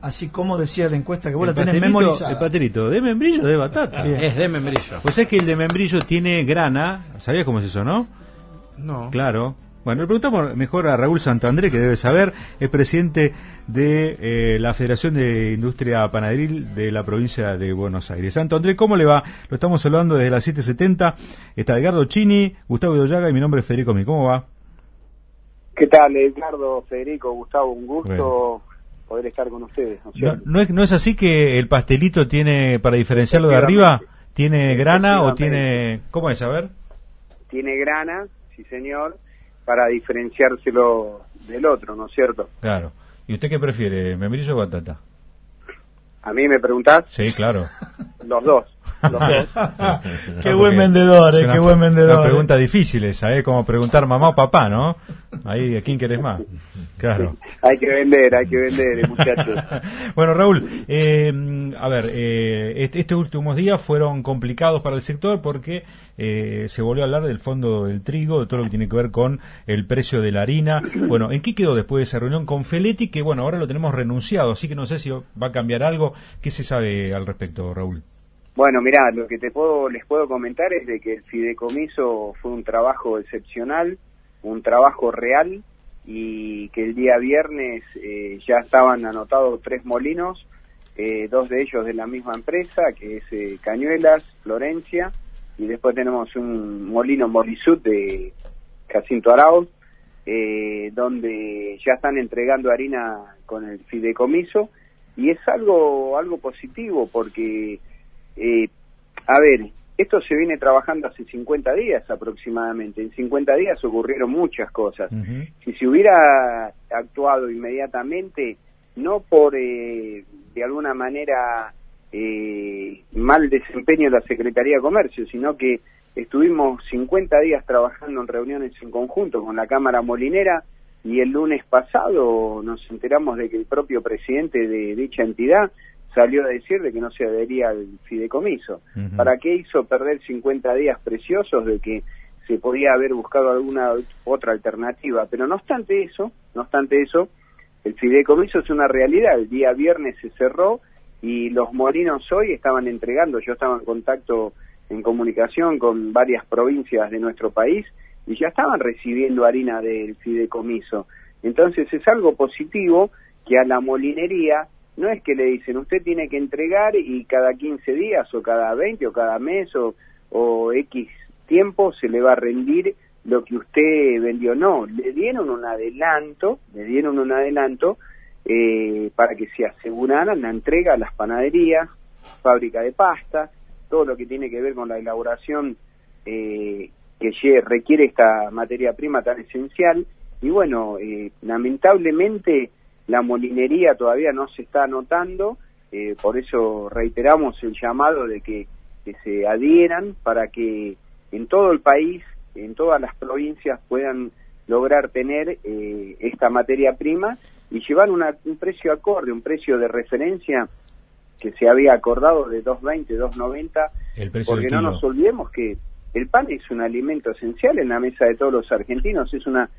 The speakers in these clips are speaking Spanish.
así como decía la encuesta que vos el la tenés pastelito, memorizada. El pastelito, ¿de membrillo o de batata? Bien. Es de membrillo. Pues es que el de membrillo tiene grana, ¿sabías cómo es eso, no? No. Claro. Bueno, le preguntamos mejor a Raúl Santandré, que debe saber, es presidente de eh, la Federación de Industria Panaderil de la provincia de Buenos Aires. Santo André, ¿cómo le va? Lo estamos saludando desde las 7.70. Está Edgardo Chini, Gustavo Idoyaga y mi nombre es Federico Mi. ¿Cómo va? ¿Qué tal, Edgardo, Federico, Gustavo? Un gusto Bueno. Poder estar con ustedes. ¿no no es, ¿No es así que el pastelito tiene, para diferenciarlo de arriba, tiene grana o tiene... ¿Cómo es? A ver. Tiene grana, sí señor, para diferenciárselo del otro, ¿no es cierto? Claro. ¿Y usted qué prefiere, membrillo o batata? A mí me preguntás, Sí, claro. los dos. Los dos. Qué buen vendedor, eh, qué buen vendedor. Una eh. pregunta difícil esa, ¿eh? Como preguntar mamá o papá, ¿no? Ahí, ¿a quién querés más? Claro. hay que vender, hay que vender, eh, muchachos. Bueno, Raúl, eh, a ver, eh, este- estos últimos días fueron complicados para el sector porque eh, se volvió a hablar del fondo del trigo, de todo lo que tiene que ver con el precio de la harina. Bueno, ¿en qué quedó después de esa reunión con Feletti? Que bueno, ahora lo tenemos renunciado, así que no sé si va a cambiar algo. ¿Qué se sabe al respecto, Raúl? Bueno, mirá, lo que te puedo, les puedo comentar es de que el fideicomiso fue un trabajo excepcional, un trabajo real, y que el día viernes eh, ya estaban anotados tres molinos, eh, dos de ellos de la misma empresa, que es eh, Cañuelas, Florencia, y después tenemos un molino Morisut de Jacinto Arauz, eh, donde ya están entregando harina con el fideicomiso, y es algo, algo positivo porque eh, a ver, esto se viene trabajando hace 50 días aproximadamente. En 50 días ocurrieron muchas cosas. Ujú. Si se hubiera actuado inmediatamente, no por eh, de alguna manera eh, mal desempeño de la Secretaría de Comercio, sino que estuvimos 50 días trabajando en reuniones en conjunto con la Cámara Molinera y el lunes pasado nos enteramos de que el propio presidente de dicha entidad salió a decir de que no se adhería al fideicomiso. ¿Para qué hizo perder 50 días preciosos de que se podía haber buscado alguna otra alternativa? Pero no obstante eso, no obstante eso, el fideicomiso es una realidad. El día viernes se cerró y los molinos hoy estaban entregando, yo estaba en contacto en comunicación con varias provincias de nuestro país y ya estaban recibiendo harina del fideicomiso. Entonces es algo positivo que a la molinería no es que le dicen usted tiene que entregar y cada 15 días o cada 20 o cada mes o, o X tiempo se le va a rendir lo que usted vendió. No, le dieron un adelanto, le dieron un adelanto eh, para que se aseguraran la entrega a las panaderías, fábrica de pasta, todo lo que tiene que ver con la elaboración eh, que requiere esta materia prima tan esencial. Y bueno, eh, lamentablemente la molinería todavía no se está anotando, eh, por eso reiteramos el llamado de que, que se adhieran para que en todo el país, en todas las provincias puedan lograr tener eh, esta materia prima y llevar una- un precio acorde, un precio de referencia que se había acordado de 2.20, 2.90, El precio porque no nos olvidemos que el pan es un alimento esencial en la mesa de todos los argentinos, es una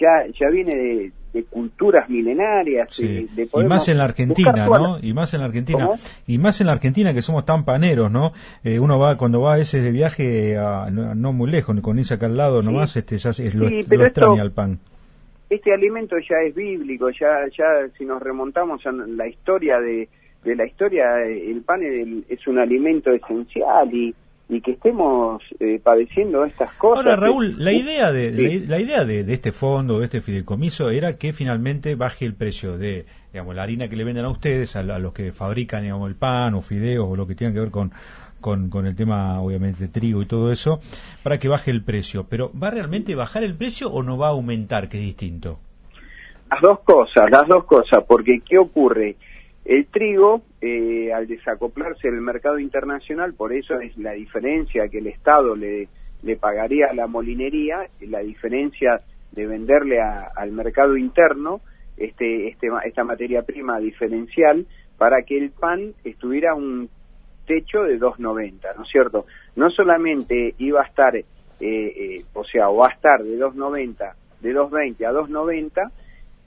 ya ya viene de, de culturas milenarias, Sí. de- de y más en la Argentina, ¿no? Y más en la Argentina. Y más en la Argentina que somos tan paneros, ¿no? Eh, uno va, cuando va a veces de viaje, a, no, no muy lejos, con irse acá al lado nomás, este, ya se- lo, Sí, lo pero esto- extraña el pan. este alimento ya es bíblico, ya, ya si nos remontamos a la historia de, de la historia, el pan es, es un alimento esencial y, y que estemos eh, padeciendo estas cosas. Ahora, que- Raúl, la idea de Sí. la, la idea de, de este fondo, de este fideicomiso, era que finalmente baje el precio de, digamos, la harina que le venden a ustedes, a, los que fabrican, digamos, el pan o fideos o lo que tenga que ver con, con, con el tema, obviamente, trigo y todo eso, para que baje el precio. Pero, ¿va realmente a bajar el precio o no va a aumentar, que es distinto? Las dos cosas, las dos cosas, porque ¿qué ocurre? El trigo, eh, al desacoplarse del mercado internacional, por eso es la diferencia que el Estado le, le pagaría a la molinería, la diferencia de venderle a- al mercado interno este, este, esta materia prima diferencial para que el pan estuviera un techo de 2.90, ¿no es cierto? No solamente iba a estar, eh, eh, o sea, o va a estar de 2.90, de 2.20 a 2.90,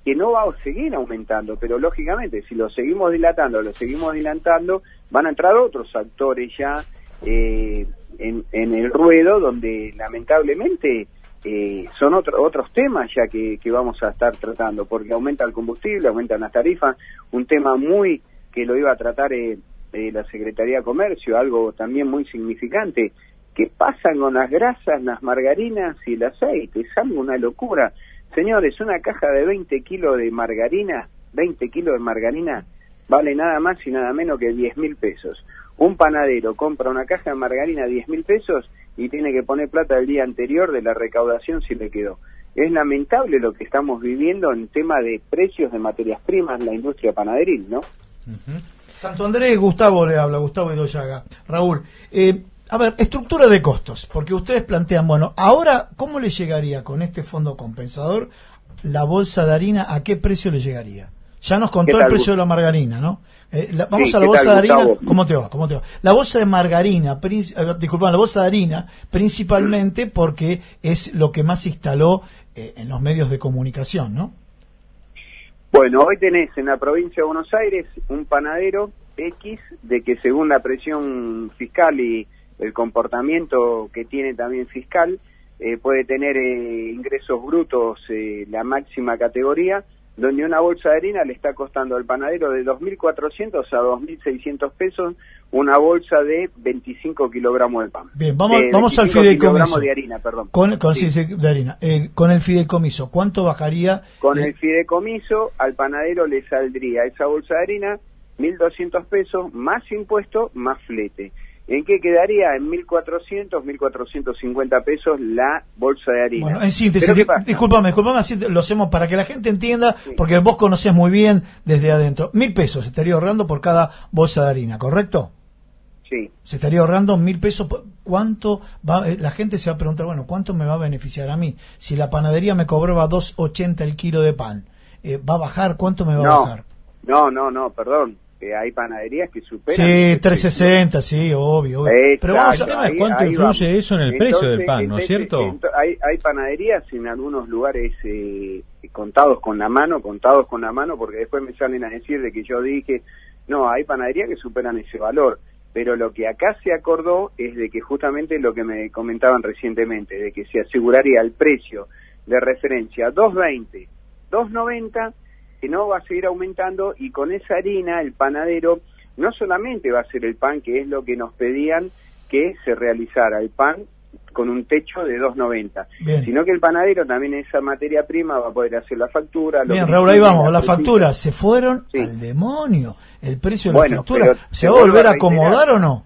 que no va a seguir aumentando, pero lógicamente si lo seguimos dilatando, lo seguimos dilatando, van a entrar otros actores ya eh, en, el ruedo donde lamentablemente eh, son otro, otros temas ya que, vamos a estar tratando, porque aumenta el combustible, aumentan las tarifas, un tema muy que lo iba a tratar eh, la Secretaría de Comercio, algo también muy significante, que pasan con las grasas, las margarinas y el aceite, es algo una locura. Señores, una caja de 20 kilos de margarina, 20 kilos de margarina, vale nada más y nada menos que 10 mil pesos. Un panadero compra una caja de margarina a 10 mil pesos y tiene que poner plata el día anterior de la recaudación si le quedó. Es lamentable lo que estamos viviendo en tema de precios de materias primas en la industria panaderil, ¿no? Santo Andrés, Gustavo le habla, Gustavo Idoyaga. Raúl, eh, a ver, estructura de costos, porque ustedes plantean, bueno, ahora, ¿cómo le llegaría con este fondo compensador la bolsa de harina? ¿A qué precio le llegaría? Ya nos contó el precio de la margarina, ¿no? Eh, vamos a la bolsa de harina. ¿Cómo te va? ¿Cómo te va? La bolsa de margarina, eh, disculpa, la bolsa de harina, principalmente porque es lo que más se instaló eh, en los medios de comunicación, ¿no? Bueno, hoy tenés en la provincia de Buenos Aires un panadero X de que según la presión fiscal y el comportamiento que tiene también fiscal, puede tener ingresos brutos la máxima categoría donde una bolsa de harina le está costando al panadero de 2.400 a 2.600 pesos una bolsa de 25 kilogramos de pan. Bien, vamos, vamos al fideicomiso. de harina, perdón. Con, con, de harina. Eh, con el fideicomiso, ¿cuánto bajaría? Con el fideicomiso, al panadero le saldría esa bolsa de harina 1.200 pesos, más impuesto, más flete. ¿En qué quedaría? En 1.400, 1.450 pesos la bolsa de harina. Bueno, en síntesis, disculpame, disculpame, así lo hacemos para que la gente entienda, porque vos conocés muy bien desde adentro. Mil pesos se estaría ahorrando por cada bolsa de harina, ¿correcto? Sí. Se estaría ahorrando mil pesos. ¿Cuánto va? Eh, la gente se va a preguntar, bueno, ¿cuánto me va a beneficiar a mí? Si la panadería me cobraba 2.80 el kilo de pan, eh, ¿va a bajar? ¿Cuánto me va a bajar? No, no, no, perdón hay panaderías que superan. Sí, 360, sí, obvio. Pero vamos a ver cuánto influye eso en el precio del pan, ¿no es cierto? hay, hay panaderías en algunos lugares eh, contados con la mano, contados con la mano, porque después me salen a decir de que yo dije, no, hay panaderías que superan ese valor. Pero lo que acá se acordó es de que justamente lo que me comentaban recientemente, de que se aseguraría el precio de referencia 220, 290 que no va a seguir aumentando y con esa harina el panadero no solamente va a hacer el pan, que es lo que nos pedían que se realizara, el pan con un techo de 2.90, sino que el panadero también esa materia prima va a poder hacer la factura. Bien, Raúl, ahí vamos, la factura, se fueron al demonio, el precio de la factura, ¿se va a volver a acomodar o no?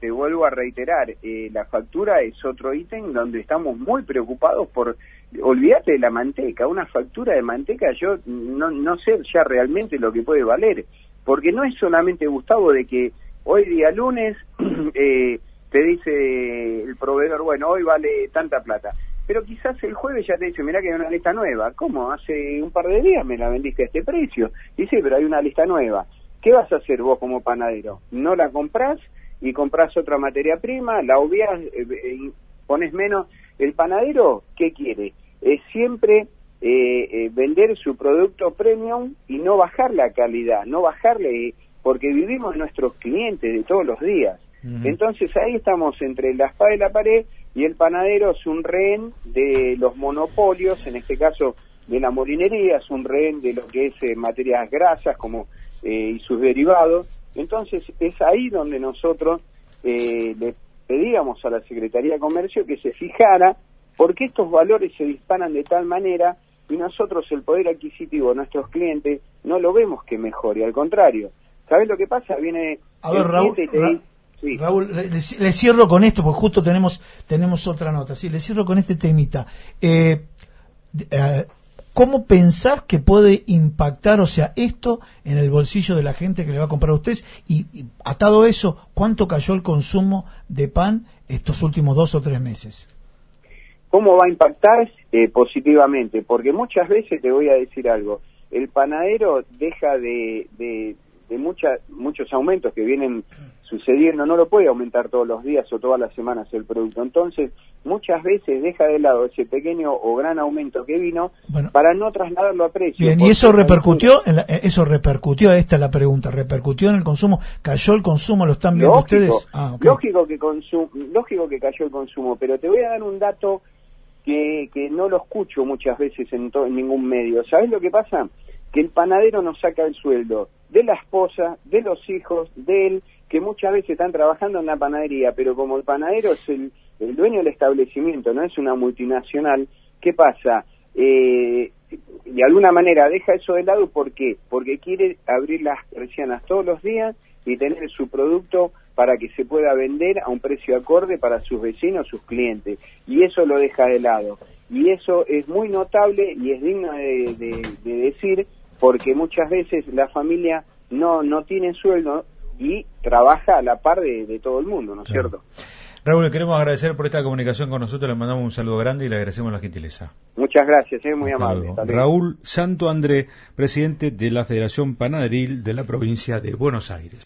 Te vuelvo a reiterar, eh, la factura es otro ítem donde estamos muy preocupados por olvídate de la manteca, una factura de manteca yo no, no sé ya realmente lo que puede valer, porque no es solamente Gustavo de que hoy día lunes eh, te dice el proveedor, bueno, hoy vale tanta plata, pero quizás el jueves ya te dice, mira que hay una lista nueva, ¿cómo? Hace un par de días me la vendiste a este precio, dice, pero hay una lista nueva, ¿qué vas a hacer vos como panadero? ¿No la compras y compras otra materia prima, la obvias, eh, eh, pones menos? El panadero, ¿qué quiere? Es siempre eh, eh, vender su producto premium y no bajar la calidad, no bajarle, porque vivimos nuestros clientes de todos los días. Entonces ahí estamos entre la espada y la pared y el panadero es un rehén de los monopolios, en este caso de la molinería, es un rehén de lo que es eh, materias grasas como y sus derivados. Entonces es ahí donde nosotros le pedíamos a la Secretaría de Comercio que se fijara porque estos valores se disparan de tal manera y nosotros el poder adquisitivo de nuestros clientes no lo vemos que mejore, al contrario. ¿Sabes lo que pasa? Viene a ver, Raúl, Raúl le, cierro con esto, porque justo tenemos tenemos otra nota. Sí, le cierro con este temita. Eh, eh, ¿Cómo pensás que puede impactar, o sea, esto en el bolsillo de la gente que le va a comprar a ustedes? Y, y atado eso, ¿cuánto cayó el consumo de pan estos últimos dos o tres meses? ¿Cómo va a impactar? Eh, positivamente, porque muchas veces te voy a decir algo, el panadero deja de, de, muchos aumentos que vienen sucediendo, no lo puede aumentar todos los días o todas las semanas el producto. Entonces, muchas veces deja de lado ese pequeño o gran aumento que vino para no trasladarlo a precio. Bien, y eso repercutió, en eh, eso repercutió, esta es la pregunta, repercutió en el consumo, cayó el consumo, lo están viendo ustedes. Ah, lógico que lógico que cayó el consumo, pero te voy a dar un dato que, que no lo escucho muchas veces en, en ningún medio. ¿Sabes lo que pasa? Que el panadero nos saca el sueldo de la esposa, de los hijos, de él, que muchas veces están trabajando en la panadería, pero como el panadero es el, dueño del establecimiento, no es una multinacional, ¿qué pasa? Eh, de alguna manera deja eso de lado, ¿por qué? Porque quiere abrir las persianas todos los días y tener su producto para que se pueda vender a un precio acorde para sus vecinos, sus clientes. Y eso lo deja de lado. Y eso es muy notable y es digno de, decir porque muchas veces la familia no, no tiene sueldo y trabaja a la par de, todo el mundo, ¿no es cierto? Raúl, le queremos agradecer por esta comunicación con nosotros, le mandamos un saludo grande y le agradecemos la gentileza. Muchas gracias, es muy amable. Raúl Santo André, presidente de la Federación Panaderil de la provincia de Buenos Aires.